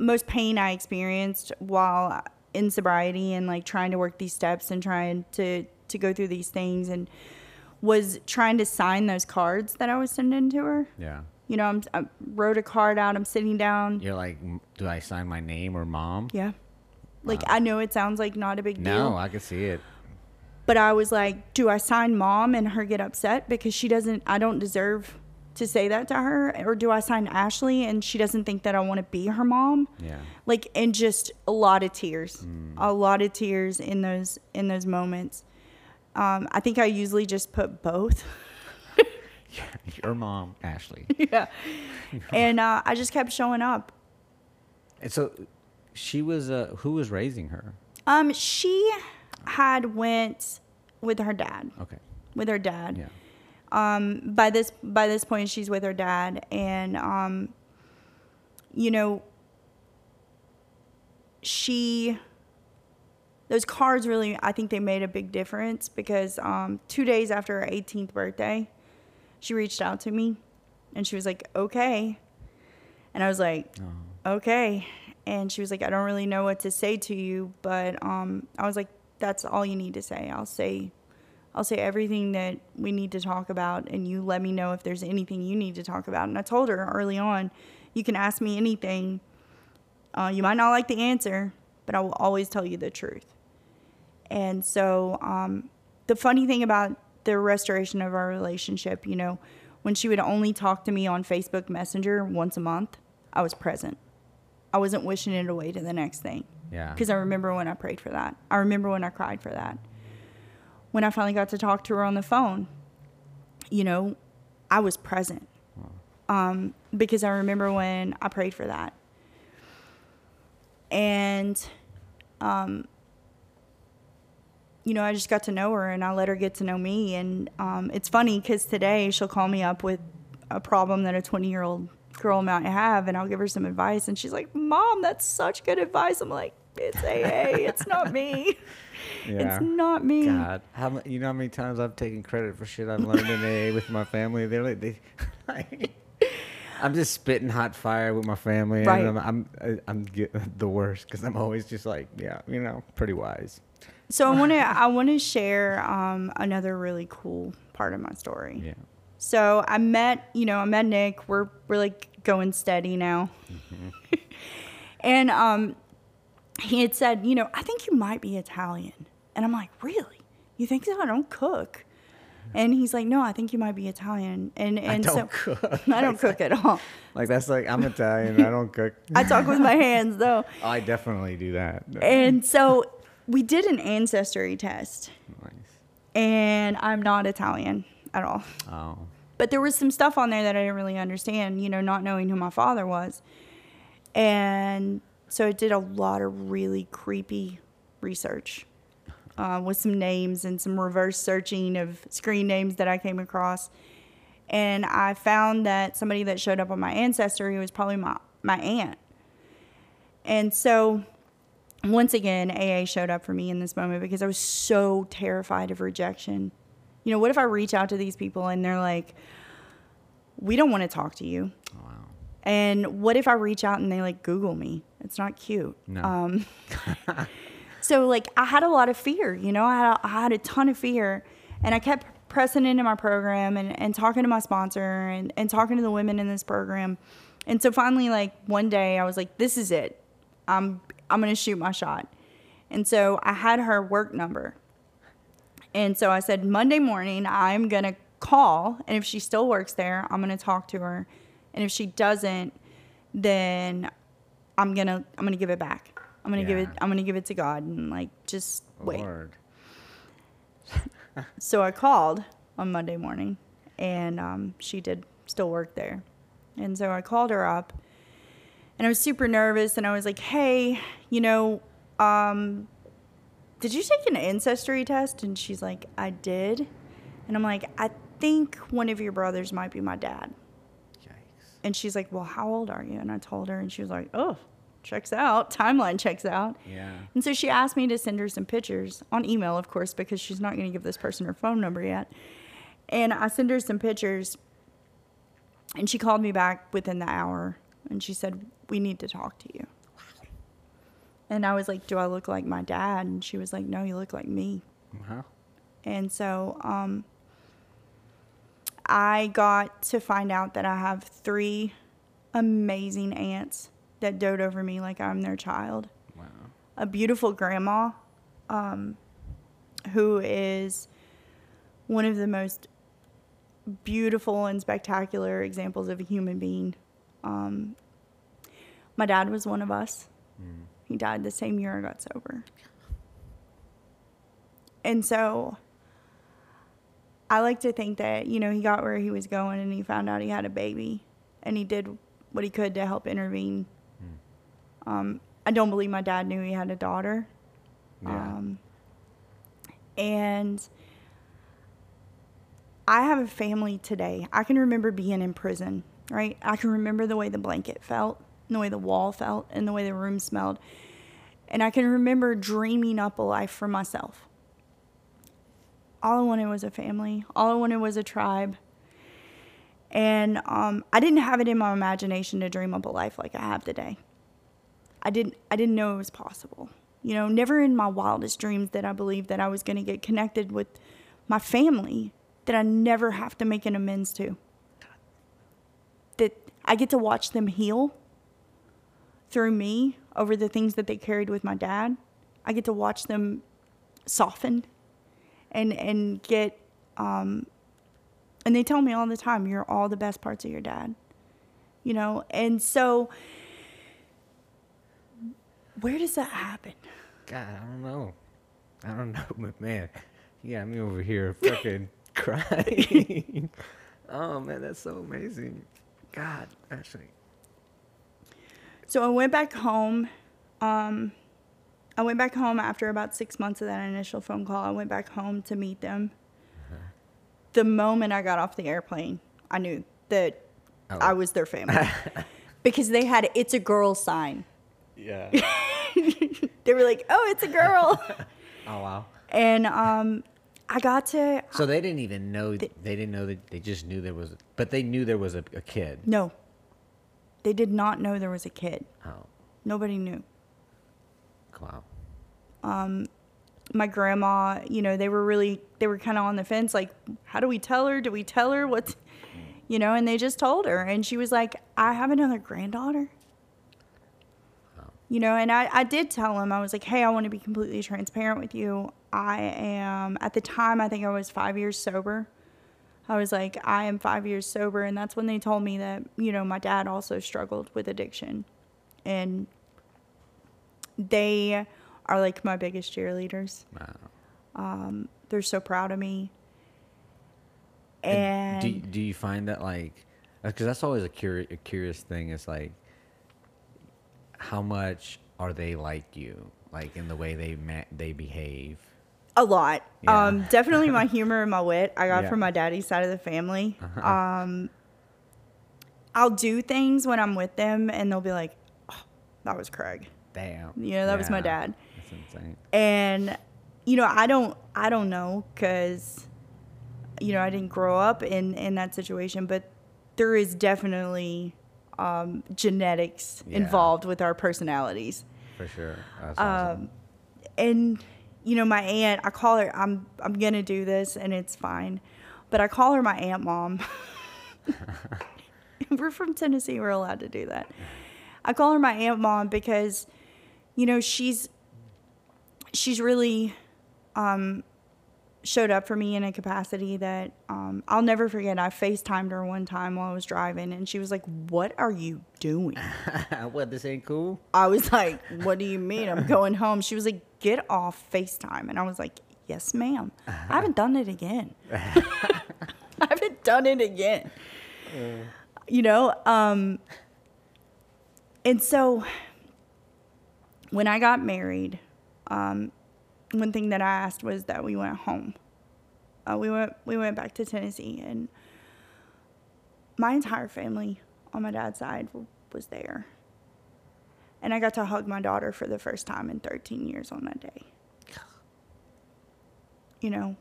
most pain I experienced while in sobriety and like trying to work these steps and trying to, to go through these things and was trying to sign those cards that I was sending to her. Yeah. You know, I'm, I wrote a card out. I'm sitting down. You're like, do I sign my name or mom? Yeah. Like, Wow. I know it sounds like not a big deal. No, I can see it. But I was like, do I sign mom and her get upset because she doesn't, I don't deserve to say that to her? Or do I sign Ashley and she doesn't think that I want to be her mom? Yeah. Like, and just a lot of tears, a lot of tears in those, in those moments. Um, I think I usually just put both. Your mom, Ashley. yeah. And uh, I just kept showing up. and so she was, uh, who was raising her? Um, she had went with her dad, Okay. with her dad. Yeah. Um by this by this point she's with her dad and um you know she those cards really i think they made a big difference because um two days after her 18th birthday she reached out to me and she was like okay. And i was like Oh. okay. And she was like i don't really know what to say to you but um i was like that's all you need to say. I'll say i'll say everything that we need to talk about and you let me know if there's anything you need to talk about and i told her early on you can ask me anything uh, you might not like the answer but i will always tell you the truth and so um, the funny thing about the restoration of our relationship you know when she would only talk to me on facebook messenger once a month i was present I wasn't wishing it away to the next thing. Yeah. Because I remember when I prayed for that. I remember when I cried for that. When I finally got to talk to her on the phone, you know, I was present. Um, because I remember when I prayed for that. And, um, you know, I just got to know her and I let her get to know me. And um, it's funny because today she'll call me up with a problem that a 20 year old girl might have and I'll give her some advice. And she's like, Mom, that's such good advice. I'm like, it's AA. It's not me. Yeah. It's not me. God, how you know how many times I've taken credit for shit I've learned in AA with my family? They're like, they, like, I'm just spitting hot fire with my family, Right. and I'm I'm, I'm the worst because I'm always just like, yeah, you know, pretty wise. So I want to I want to share um, another really cool part of my story. Yeah. So I met, you know, I met Nick. We're we're like going steady now. and um he had said, you know, I think you might be Italian. And I'm like, "Really? You think so? I don't cook." And he's like, "No, I think you might be Italian." And and don't so cook. I don't cook at all. Like that's like I'm Italian. I don't cook. I talk with my hands though. I definitely do that. And so we did an ancestry test, nice. and I'm not Italian at all. Oh. But there was some stuff on there that I didn't really understand, you know, not knowing who my father was. And so I did a lot of really creepy research uh, with some names and some reverse searching of screen names that I came across. And I found that somebody that showed up on my ancestry was probably my, my aunt. And so once again, AA showed up for me in this moment because I was so terrified of rejection. You know, what if I reach out to these people and they're like, we don't want to talk to you? Wow. And what if I reach out and they like Google me? It's not cute. No. Um, so like I had a lot of fear, you know, I had a, I had a ton of fear, and I kept pressing into my program and, and talking to my sponsor and, and talking to the women in this program. And so finally, like one day, I was like, "This is it. I'm I'm gonna shoot my shot." And so I had her work number, and so I said, Monday morning, I'm gonna call, and if she still works there, I'm gonna talk to her, and if she doesn't, then I'm gonna I'm gonna give it back. I'm gonna give it I'm gonna give it to God and like just wait. Lord. So I called on Monday morning, and um, she did still work there, and so I called her up, and I was super nervous, and I was like, "Hey, you know, um, did you take an ancestry test?" And she's like, "I did," and I'm like, "I think one of your brothers might be my dad." And she's like, Well, how old are you? And I told her, and she was like, Oh, checks out. Timeline checks out. Yeah. And so she asked me to send her some pictures on email, of course, because she's not going to give this person her phone number yet. And I sent her some pictures, and she called me back within the hour, and she said, We need to talk to you. And I was like, Do I look like my dad? And she was like, No, you look like me. Wow. And so um, I got to find out that I have three amazing aunts that dote over me like I'm their child. Wow. A beautiful grandma um, who is one of the most beautiful and spectacular examples of a human being. Um, my dad was one of us. He died the same year I got sober. And so I like to think that, you know, he got where he was going and he found out he had a baby and he did what he could to help intervene. Um, I don't believe my dad knew he had a daughter. Yeah. Um, and I have a family today. I can remember being in prison, right? I can remember the way the blanket felt, and the way the wall felt, and the way the room smelled. And I can remember dreaming up a life for myself. All I wanted was a family, all I wanted was a tribe. And um, I didn't have it in my imagination to dream up a life like I have today. I didn't I didn't know it was possible. You know, never in my wildest dreams did I believe that I was going to get connected with my family that I never have to make an amends to. That I get to watch them heal through me over the things that they carried with my dad. I get to watch them soften and and get um and they tell me all the time you're all the best parts of your dad. You know, and so where does that happen? God, I don't know. I don't know, but man, got me over here fucking crying. oh man, that's so amazing. God, Ashley. So I went back home. Um, I went back home after about six months of that initial phone call. I went back home to meet them. The moment I got off the airplane, I knew that Oh. I was their family because they had "It's a girl" sign. Yeah. They were like, "Oh, it's a girl," Oh wow. and um, I got to So they didn't even know. They didn't know that. They just knew there was. But they knew there was a, a kid. no. They did not know there was a kid. Oh Nobody knew. wow. Um, my grandma, you know, they were really they were kind of on the fence like how do we tell her? Do we tell her what's mm. you know, and they just told her and she was like, "I have another granddaughter." Oh. You know, and I, I did tell him, I was like, hey, I want to be completely transparent with you. I am, at the time, I think I was five years sober. I was like, I am five years sober. And that's when they told me that, you know, my dad also struggled with addiction. And they are like my biggest cheerleaders. Wow. They're so proud of me. And And, do do you find that like, because that's always a curious a curious thing is like, how much are they like you, like in the way they ma- they behave? a lot. Yeah. Um, definitely my humor and my wit I got Yeah. from my daddy's side of the family. Uh-huh. Um, I'll do things when I'm with them, and they'll be like, oh, "That was Craig," Damn. You know, that was my Yeah. dad. And you know, I don't, I don't know, because you know, I didn't grow up in in that situation, but there is definitely um, genetics Yeah. involved with our personalities. For sure. That's Um, and you know my aunt i call her i'm i'm gonna do this and it's fine but i call her my aunt mom we're from tennessee we're allowed to do that i call her my aunt mom because you know she's she's really um showed up for me in a capacity that um, I'll never forget. I FaceTimed her one time while I was driving, and she was like, "What are you doing?" what this ain't cool? I was like, "What do you mean? I'm going home." She was like, "Get off FaceTime," and I was like, "Yes, ma'am. I haven't done it again. I haven't done it again." You know, um, and so when I got married, um, one thing that I asked was that we went home. Uh, we went we went back to Tennessee, and my entire family on my dad's side w- was there. And I got to hug my daughter for the first time in 13 years on that day. You know?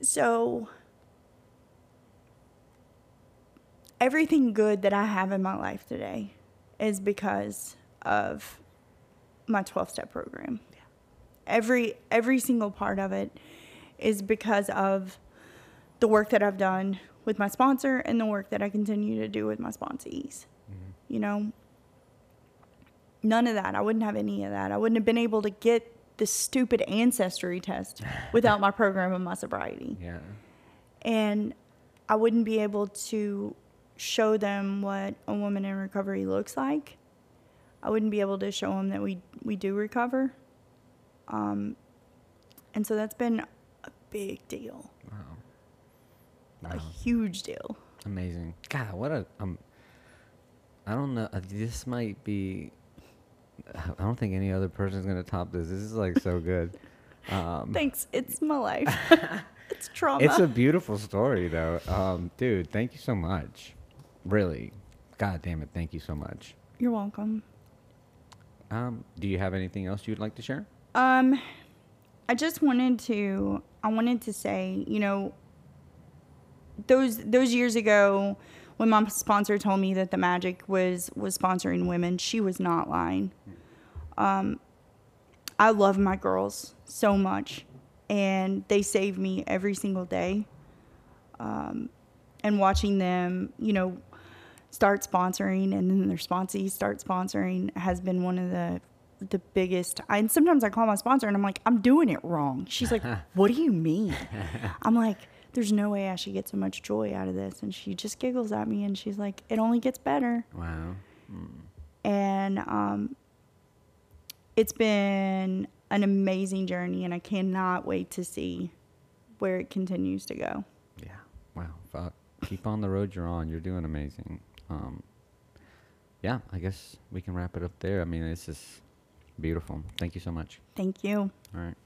So, everything good that I have in my life today is because of my 12 step program. Every every single part of it is because of the work that I've done with my sponsor and the work that I continue to do with my sponsees. Mm-hmm. You know, none of that. I wouldn't have any of that. I wouldn't have been able to get the stupid ancestry test without my program and my sobriety. Yeah. And I wouldn't be able to show them what a woman in recovery looks like. I wouldn't be able to show them that we, we do recover. Um, and so that's been a big deal, Wow. a huge deal. Amazing. God, what a um. I don't know. uh, This might be. I don't think any other person's gonna top this. This is like so good. Um, Thanks. It's my life. it's trauma. it's a beautiful story, though. Um, dude, thank you so much. Really, God damn it, thank you so much. You're welcome. Um, do you have anything else you'd like to share? Um, I just wanted to I wanted to say, you know, those those years ago when my sponsor told me that the Magic was was sponsoring women, she was not lying. Um, I love my girls so much, and they save me every single day. Um, and watching them, you know, start sponsoring and then their sponsees start sponsoring has been one of the the biggest and sometimes I call my sponsor and I'm like, I'm doing it wrong. She's like, What do you mean? I'm like, There's no way I should get so much joy out of this. And she just giggles at me and she's like, It only gets better. Wow. And um it's been an amazing journey and I cannot wait to see where it continues to go. Yeah. Wow. Fuck. Keep on the road you're on. You're doing amazing um, yeah, I guess we can wrap it up there. I mean, this is beautiful. Thank you so much. Thank you. All right.